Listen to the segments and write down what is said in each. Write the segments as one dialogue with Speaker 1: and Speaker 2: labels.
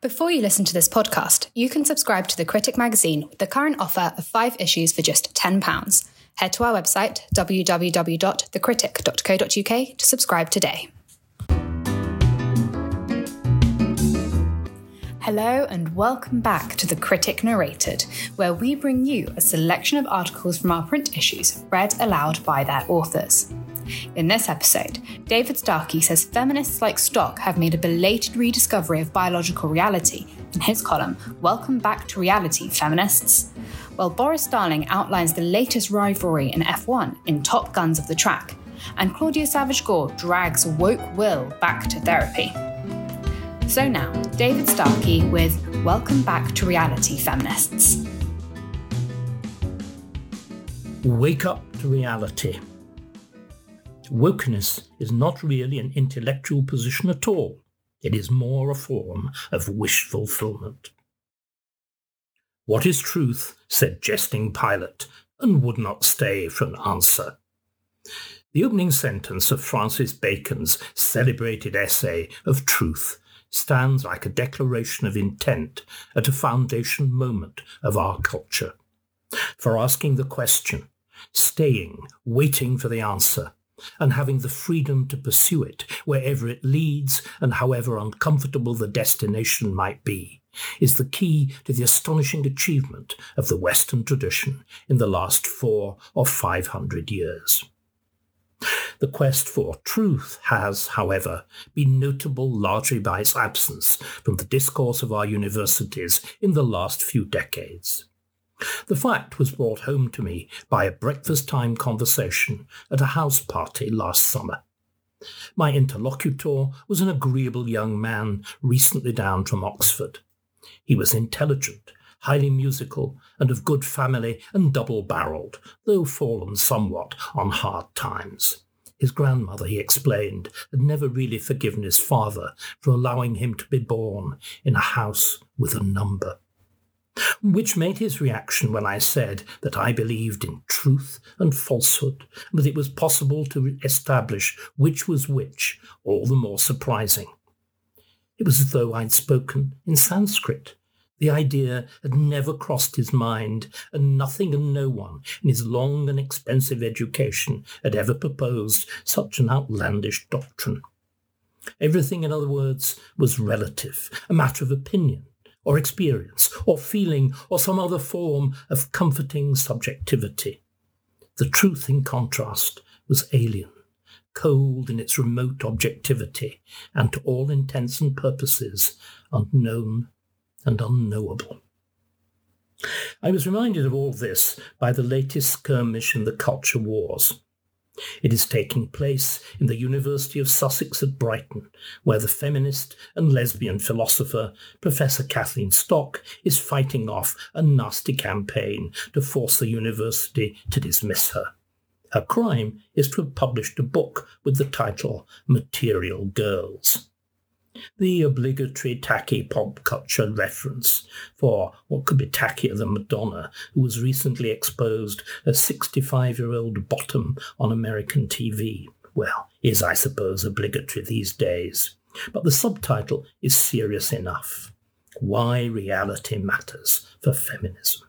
Speaker 1: Before you listen to this podcast, you can subscribe to The Critic magazine with the current offer of five issues for just £10. Head to our website, www.thecritic.co.uk, to subscribe today. Hello, and welcome back to The Critic Narrated, where we bring you a selection of articles from our print issues read aloud by their authors. In this episode, David Starkey says feminists like Stock have made a belated rediscovery of biological reality in his column, Welcome Back to Reality, Feminists. While Boris Starling outlines the latest rivalry in F1 in Top Guns of the Track, and Claudia Savage Gore drags woke Will back to therapy. So now, David Starkey with Welcome Back to Reality, Feminists.
Speaker 2: Wake up to reality. Wokeness is not really an intellectual position at all. It is more a form of wish fulfillment. What is truth? said jesting Pilate, and would not stay for an answer. The opening sentence of Francis Bacon's celebrated essay of truth stands like a declaration of intent at a foundation moment of our culture. For asking the question, staying, waiting for the answer, and having the freedom to pursue it wherever it leads and however uncomfortable the destination might be, is the key to the astonishing achievement of the Western tradition in the last four or five hundred years. The quest for truth has, however, been notable largely by its absence from the discourse of our universities in the last few decades. The fact was brought home to me by a breakfast time conversation at a house party last summer. My interlocutor was an agreeable young man recently down from Oxford. He was intelligent, highly musical, and of good family and double barrelled, though fallen somewhat on hard times. His grandmother, he explained, had never really forgiven his father for allowing him to be born in a house with a number which made his reaction when I said that I believed in truth and falsehood, and that it was possible to establish which was which, all the more surprising. It was as though I'd spoken in Sanskrit. The idea had never crossed his mind, and nothing and no one in his long and expensive education had ever proposed such an outlandish doctrine. Everything, in other words, was relative, a matter of opinion, or experience or feeling or some other form of comforting subjectivity. The truth, in contrast, was alien, cold in its remote objectivity, and to all intents and purposes unknown and unknowable. I was reminded of all this by the latest skirmish in the culture wars. It is taking place in the University of Sussex at Brighton, where the feminist and lesbian philosopher Professor Kathleen Stock is fighting off a nasty campaign to force the university to dismiss her. Her crime is to have published a book with the title Material Girls the obligatory tacky pop culture reference for what could be tackier than Madonna, who was recently exposed as 65 year old bottom on American TV. Well, is, I suppose, obligatory these days. But the subtitle is serious enough. Why reality matters for feminism.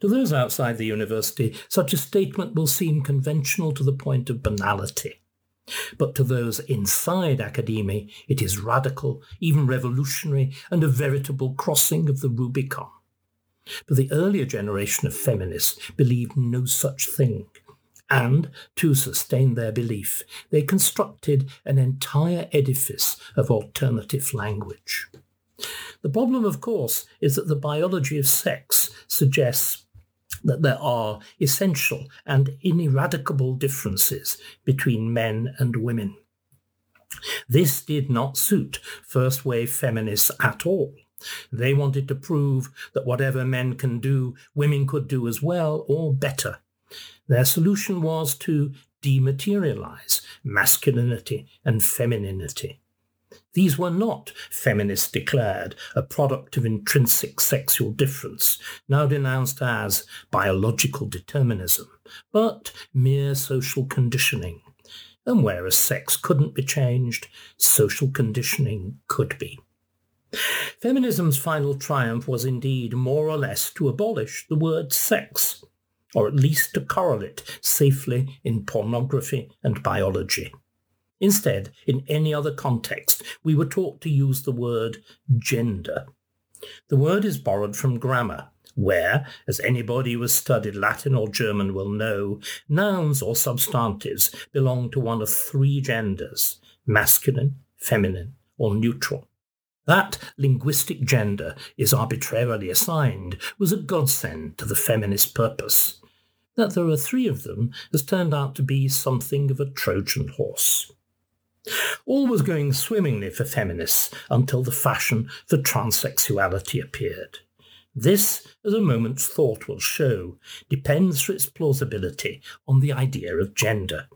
Speaker 2: To those outside the university, such a statement will seem conventional to the point of banality. But to those inside academia, it is radical, even revolutionary, and a veritable crossing of the Rubicon. But the earlier generation of feminists believed no such thing. And, to sustain their belief, they constructed an entire edifice of alternative language. The problem, of course, is that the biology of sex suggests that there are essential and ineradicable differences between men and women. This did not suit first wave feminists at all. They wanted to prove that whatever men can do, women could do as well or better. Their solution was to dematerialize masculinity and femininity. These were not, feminists declared, a product of intrinsic sexual difference, now denounced as biological determinism, but mere social conditioning. And whereas sex couldn't be changed, social conditioning could be. Feminism's final triumph was indeed more or less to abolish the word sex, or at least to correlate safely in pornography and biology. Instead, in any other context, we were taught to use the word gender. The word is borrowed from grammar, where, as anybody who has studied Latin or German will know, nouns or substantives belong to one of three genders, masculine, feminine, or neutral. That linguistic gender is arbitrarily assigned was a godsend to the feminist purpose. That there are three of them has turned out to be something of a Trojan horse. All was going swimmingly for feminists until the fashion for transsexuality appeared. This, as a moment's thought will show, depends for its plausibility on the idea of gender.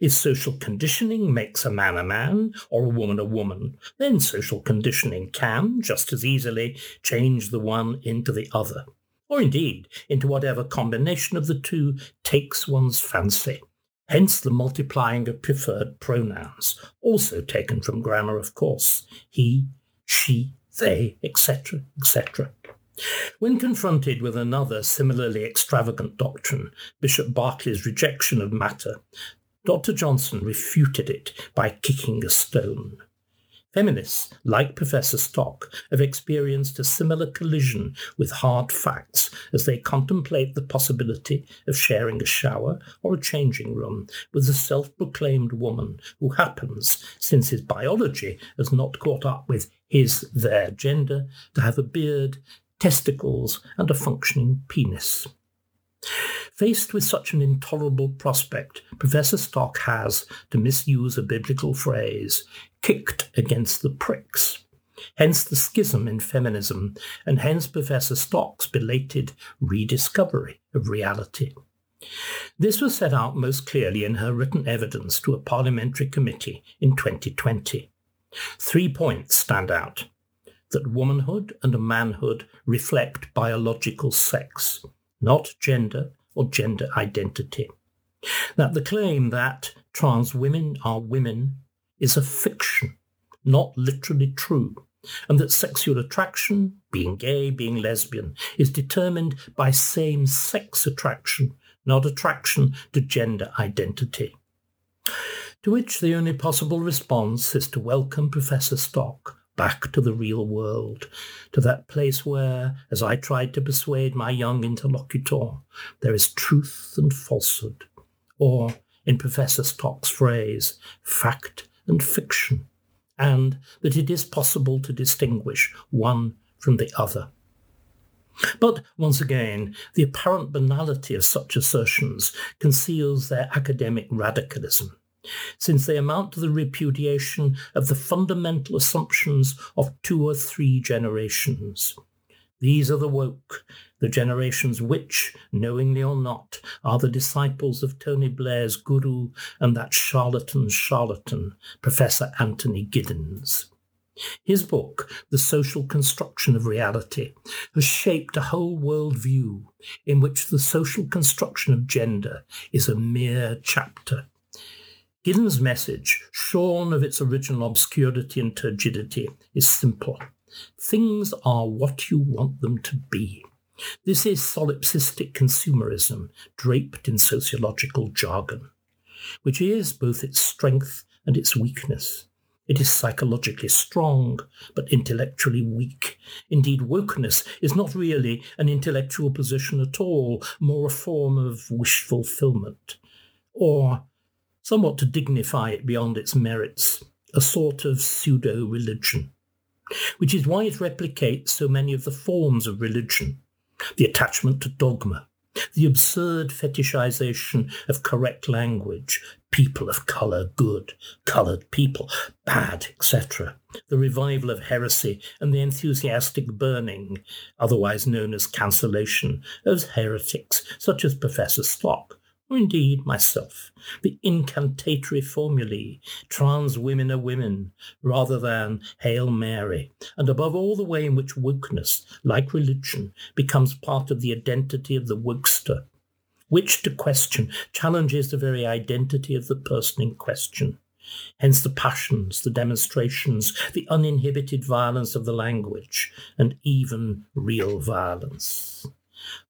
Speaker 2: If social conditioning makes a man a man or a woman a woman, then social conditioning can, just as easily, change the one into the other, or indeed into whatever combination of the two takes one's fancy. Hence the multiplying of preferred pronouns, also taken from grammar, of course. He, she, they, etc., etc. When confronted with another similarly extravagant doctrine, Bishop Berkeley's rejection of matter, Dr. Johnson refuted it by kicking a stone. Feminists, like Professor Stock, have experienced a similar collision with hard facts as they contemplate the possibility of sharing a shower or a changing room with a self-proclaimed woman who happens, since his biology has not caught up with his, their gender, to have a beard, testicles, and a functioning penis. Faced with such an intolerable prospect, Professor Stock has, to misuse a biblical phrase, kicked against the pricks. Hence the schism in feminism, and hence Professor Stock's belated rediscovery of reality. This was set out most clearly in her written evidence to a parliamentary committee in 2020. Three points stand out. That womanhood and manhood reflect biological sex, not gender or gender identity. That the claim that trans women are women is a fiction, not literally true, and that sexual attraction, being gay, being lesbian, is determined by same-sex attraction, not attraction to gender identity. To which the only possible response is to welcome Professor Stock back to the real world, to that place where, as I tried to persuade my young interlocutor, there is truth and falsehood, or, in Professor Stock's phrase, fact and fiction, and that it is possible to distinguish one from the other. But once again, the apparent banality of such assertions conceals their academic radicalism since they amount to the repudiation of the fundamental assumptions of two or three generations. These are the woke, the generations which, knowingly or not, are the disciples of Tony Blair's guru and that charlatan's charlatan, Professor Anthony Giddens. His book, The Social Construction of Reality, has shaped a whole world view in which the social construction of gender is a mere chapter Giddens' message, shorn of its original obscurity and turgidity, is simple. Things are what you want them to be. This is solipsistic consumerism draped in sociological jargon, which is both its strength and its weakness. It is psychologically strong, but intellectually weak. Indeed, wokeness is not really an intellectual position at all, more a form of wish fulfillment. Or somewhat to dignify it beyond its merits, a sort of pseudo-religion, which is why it replicates so many of the forms of religion, the attachment to dogma, the absurd fetishization of correct language, people of colour good, coloured people bad, etc., the revival of heresy and the enthusiastic burning, otherwise known as cancellation, of heretics such as Professor Stock, or indeed myself, the incantatory formulae, trans women are women, rather than Hail Mary, and above all the way in which wokeness, like religion, becomes part of the identity of the wokester, which to question challenges the very identity of the person in question, Hence the passions, the demonstrations, the uninhibited violence of the language, and even real violence.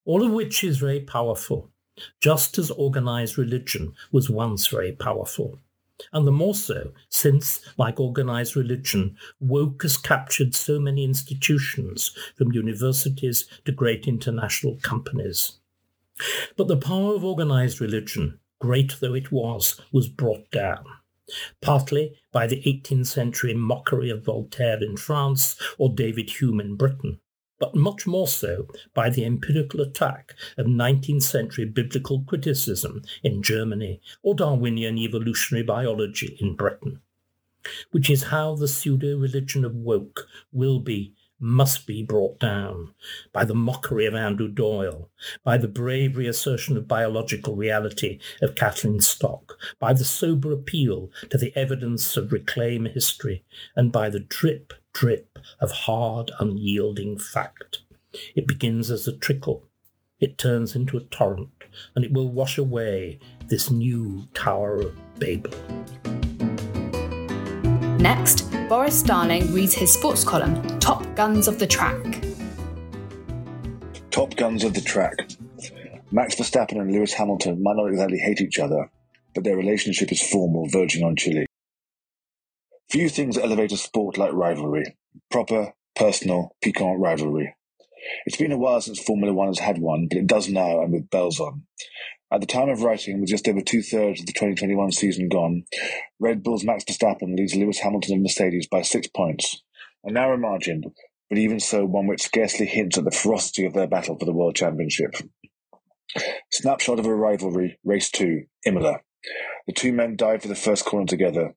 Speaker 2: All of which is very powerful, just as organized religion was once very powerful. And the more so, since, like organized religion, woke has captured so many institutions, from universities to great international companies. But the power of organized religion, great though it was, was brought down partly by the 18th century mockery of Voltaire in France or David Hume in Britain, but much more so by the empirical attack of 19th century biblical criticism in Germany or Darwinian evolutionary biology in Britain, which is how the pseudo religion of woke will be must be brought down by the mockery of Andrew Doyle, by the brave reassertion of biological reality of Kathleen Stock, by the sober appeal to the evidence of reclaim history, and by the drip, drip of hard, unyielding fact. It begins as a trickle, it turns into a torrent, and it will wash away this new Tower of Babel.
Speaker 1: Next, Boris Starling reads his sports column, Top Guns of the Track.
Speaker 3: Top Guns of the Track. Max Verstappen and Lewis Hamilton might not exactly hate each other, but their relationship is formal, verging on chilly. Few things elevate a sport like rivalry proper, personal, piquant rivalry. It's been a while since Formula One has had one, but it does now and with bells on. At the time of writing, with just over two thirds of the 2021 season gone, Red Bull's Max Verstappen leads Lewis Hamilton and Mercedes by six points. A narrow margin, but even so, one which scarcely hints at the ferocity of their battle for the World Championship. Snapshot of a rivalry, race two, Imola. The two men dive for the first corner together.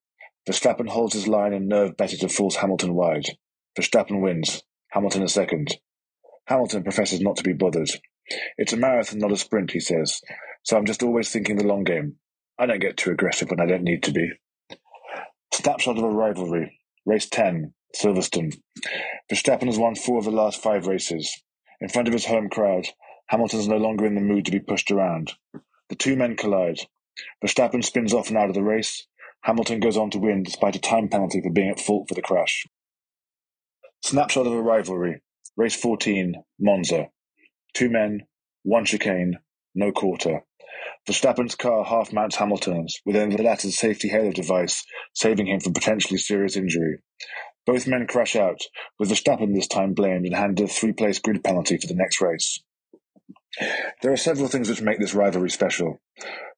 Speaker 3: Verstappen holds his line and nerve better to force Hamilton wide. Verstappen wins. Hamilton a second. Hamilton professes not to be bothered. It's a marathon, not a sprint, he says. So I'm just always thinking the long game. I don't get too aggressive when I don't need to be. Snapshot of a rivalry. Race 10, Silverstone. Verstappen has won four of the last five races. In front of his home crowd, Hamilton's no longer in the mood to be pushed around. The two men collide. Verstappen spins off and out of the race. Hamilton goes on to win despite a time penalty for being at fault for the crash. Snapshot of a rivalry. Race 14, Monza. Two men, one chicane, no quarter. Verstappen's car half mounts Hamilton's, within the latter's safety halo device, saving him from potentially serious injury. Both men crash out, with Verstappen this time blamed and handed a three-place grid penalty for the next race. There are several things which make this rivalry special.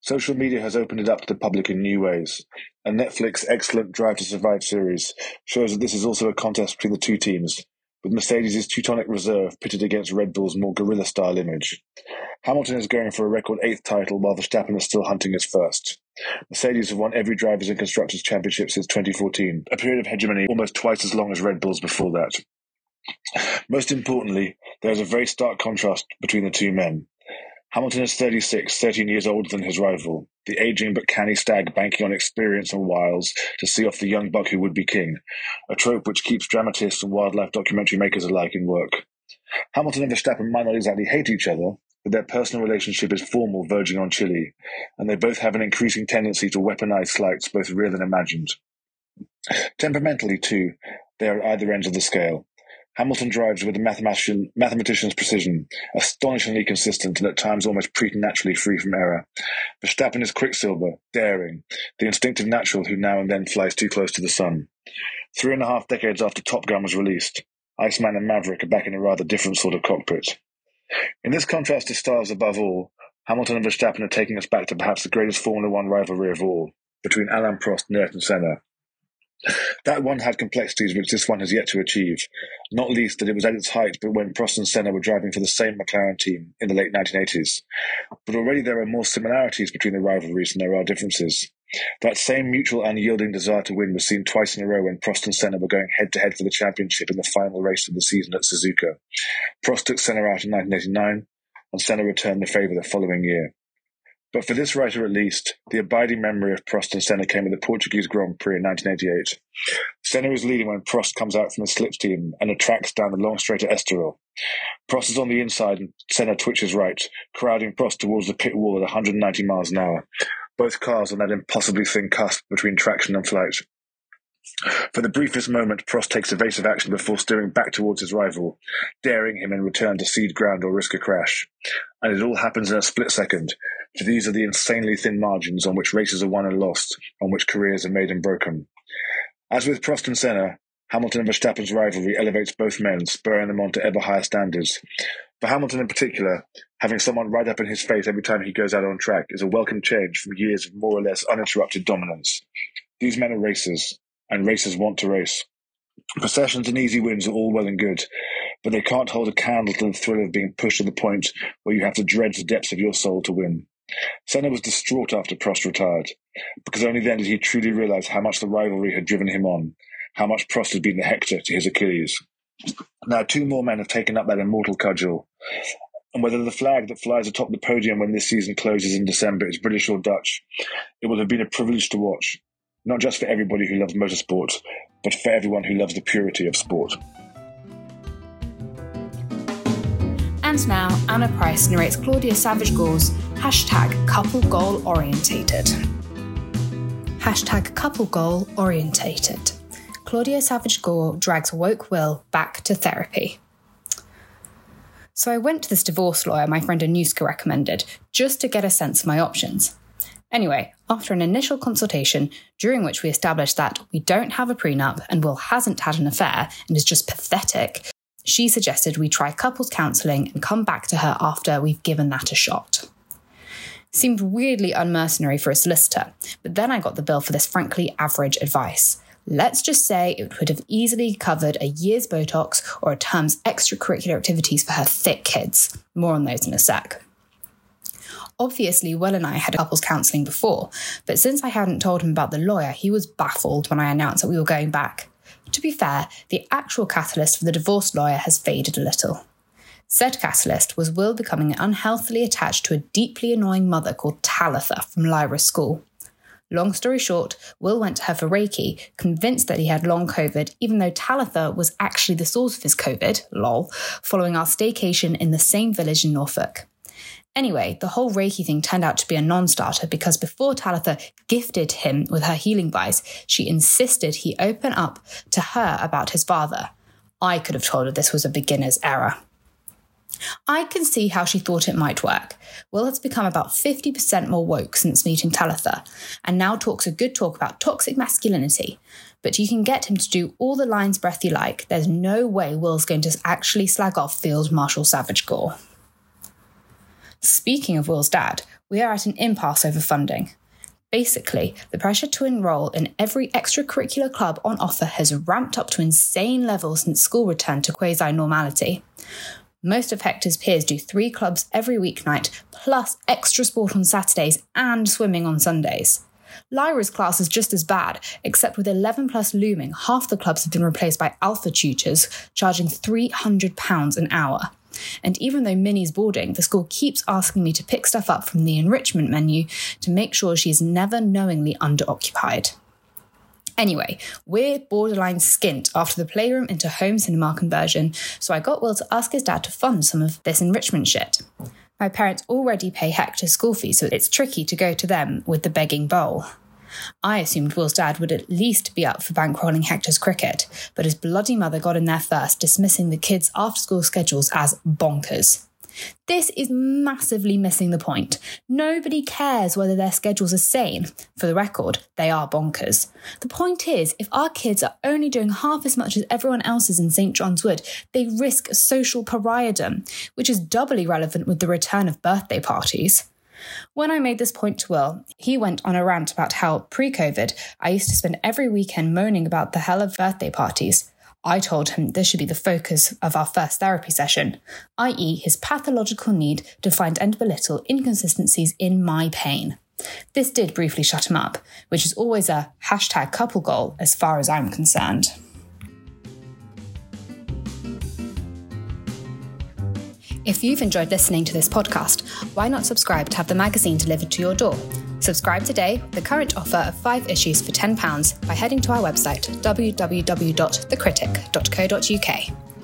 Speaker 3: Social media has opened it up to the public in new ways. A Netflix excellent Drive to Survive series shows that this is also a contest between the two teams, with Mercedes' Teutonic Reserve pitted against Red Bull's more guerrilla style image. Hamilton is going for a record eighth title while Verstappen is still hunting his first. Mercedes have won every Drivers' and Constructors' Championship since 2014, a period of hegemony almost twice as long as Red Bull's before that. Most importantly, there is a very stark contrast between the two men. Hamilton is 36, 13 years older than his rival, the aging but canny stag banking on experience and wiles to see off the young buck who would be king, a trope which keeps dramatists and wildlife documentary makers alike in work. Hamilton and Verstappen might not exactly hate each other, but their personal relationship is formal, verging on chilly, and they both have an increasing tendency to weaponize slights, both real and imagined. Temperamentally, too, they are at either ends of the scale. Hamilton drives with a mathematician, mathematician's precision, astonishingly consistent and at times almost preternaturally free from error. Verstappen is quicksilver, daring, the instinctive natural who now and then flies too close to the sun. Three and a half decades after Top Gun was released, Iceman and Maverick are back in a rather different sort of cockpit. In this contrast to stars above all, Hamilton and Verstappen are taking us back to perhaps the greatest Formula One rivalry of all, between Alain Prost and Ayrton Senna. That one had complexities which this one has yet to achieve, not least that it was at its height but when Prost and Senna were driving for the same McLaren team in the late 1980s. But already there are more similarities between the rivalries than there are differences. That same mutual unyielding desire to win was seen twice in a row when Prost and Senna were going head to head for the championship in the final race of the season at Suzuka. Prost took Senna out in 1989, and Senna returned the favour the following year. But for this writer at least, the abiding memory of Prost and Senna came at the Portuguese Grand Prix in 1988. Senna is leading when Prost comes out from the slipstream and attracts down the long straight at Estoril. Prost is on the inside and Senna twitches right, crowding Prost towards the pit wall at 190 miles an hour. both cars on that impossibly thin cusp between traction and flight. For the briefest moment, Prost takes evasive action before steering back towards his rival, daring him in return to cede ground or risk a crash. And it all happens in a split second, these are the insanely thin margins on which races are won and lost, on which careers are made and broken. As with Prost and Senna, Hamilton and Verstappen's rivalry elevates both men, spurring them on to ever higher standards. For Hamilton in particular, having someone right up in his face every time he goes out on track is a welcome change from years of more or less uninterrupted dominance. These men are racers, and racers want to race. Processions and easy wins are all well and good, but they can't hold a candle to the thrill of being pushed to the point where you have to dredge the depths of your soul to win. Senna was distraught after Prost retired, because only then did he truly realize how much the rivalry had driven him on, how much Prost had been the Hector to his Achilles. Now, two more men have taken up that immortal cudgel. And whether the flag that flies atop the podium when this season closes in December is British or Dutch, it will have been a privilege to watch, not just for everybody who loves motorsport, but for everyone who loves the purity of sport.
Speaker 1: And now, Anna Price narrates Claudia Savage Gore's hashtag couple goal orientated. Hashtag couple goal orientated. Claudia Savage Gore drags woke Will back to therapy. So I went to this divorce lawyer my friend Anuska recommended just to get a sense of my options. Anyway, after an initial consultation, during which we established that we don't have a prenup and Will hasn't had an affair and is just pathetic, she suggested we try couples counselling and come back to her after we've given that a shot. Seemed weirdly unmercenary for a solicitor, but then I got the bill for this frankly average advice. Let's just say it would have easily covered a year's Botox or a term's extracurricular activities for her thick kids. More on those in a sec. Obviously, Will and I had couples counselling before, but since I hadn't told him about the lawyer, he was baffled when I announced that we were going back. To be fair, the actual catalyst for the divorce lawyer has faded a little. Said catalyst was Will becoming unhealthily attached to a deeply annoying mother called Talitha from Lyra's school. Long story short, Will went to her for Reiki, convinced that he had long COVID, even though Talitha was actually the source of his COVID, lol, following our staycation in the same village in Norfolk. Anyway, the whole Reiki thing turned out to be a non starter because before Talitha gifted him with her healing vise, she insisted he open up to her about his father. I could have told her this was a beginner's error. I can see how she thought it might work. Will has become about 50% more woke since meeting Talitha, and now talks a good talk about toxic masculinity. But you can get him to do all the lion's breath you like. There's no way Will's going to actually slag off Field Marshal Savage Gore. Speaking of Will's dad, we are at an impasse over funding. Basically, the pressure to enrol in every extracurricular club on offer has ramped up to insane levels since school returned to quasi normality. Most of Hector's peers do three clubs every weeknight, plus extra sport on Saturdays and swimming on Sundays. Lyra's class is just as bad, except with 11 plus looming, half the clubs have been replaced by alpha tutors, charging £300 an hour. And even though Minnie's boarding, the school keeps asking me to pick stuff up from the enrichment menu to make sure she's never knowingly underoccupied. Anyway, we're borderline skint after the playroom into home cinema conversion, so I got Will to ask his dad to fund some of this enrichment shit. My parents already pay Hector's school fees, so it's tricky to go to them with the begging bowl. I assumed Will's dad would at least be up for bankrolling Hector's cricket, but his bloody mother got in there first, dismissing the kids' after school schedules as bonkers. This is massively missing the point. Nobody cares whether their schedules are sane. For the record, they are bonkers. The point is, if our kids are only doing half as much as everyone else's in St. John's Wood, they risk social pariahdom, which is doubly relevant with the return of birthday parties. When I made this point to Will, he went on a rant about how pre COVID, I used to spend every weekend moaning about the hell of birthday parties. I told him this should be the focus of our first therapy session, i.e., his pathological need to find and belittle inconsistencies in my pain. This did briefly shut him up, which is always a hashtag couple goal as far as I'm concerned. If you've enjoyed listening to this podcast, why not subscribe to have the magazine delivered to your door? Subscribe today with the current offer of five issues for £10 by heading to our website www.thecritic.co.uk.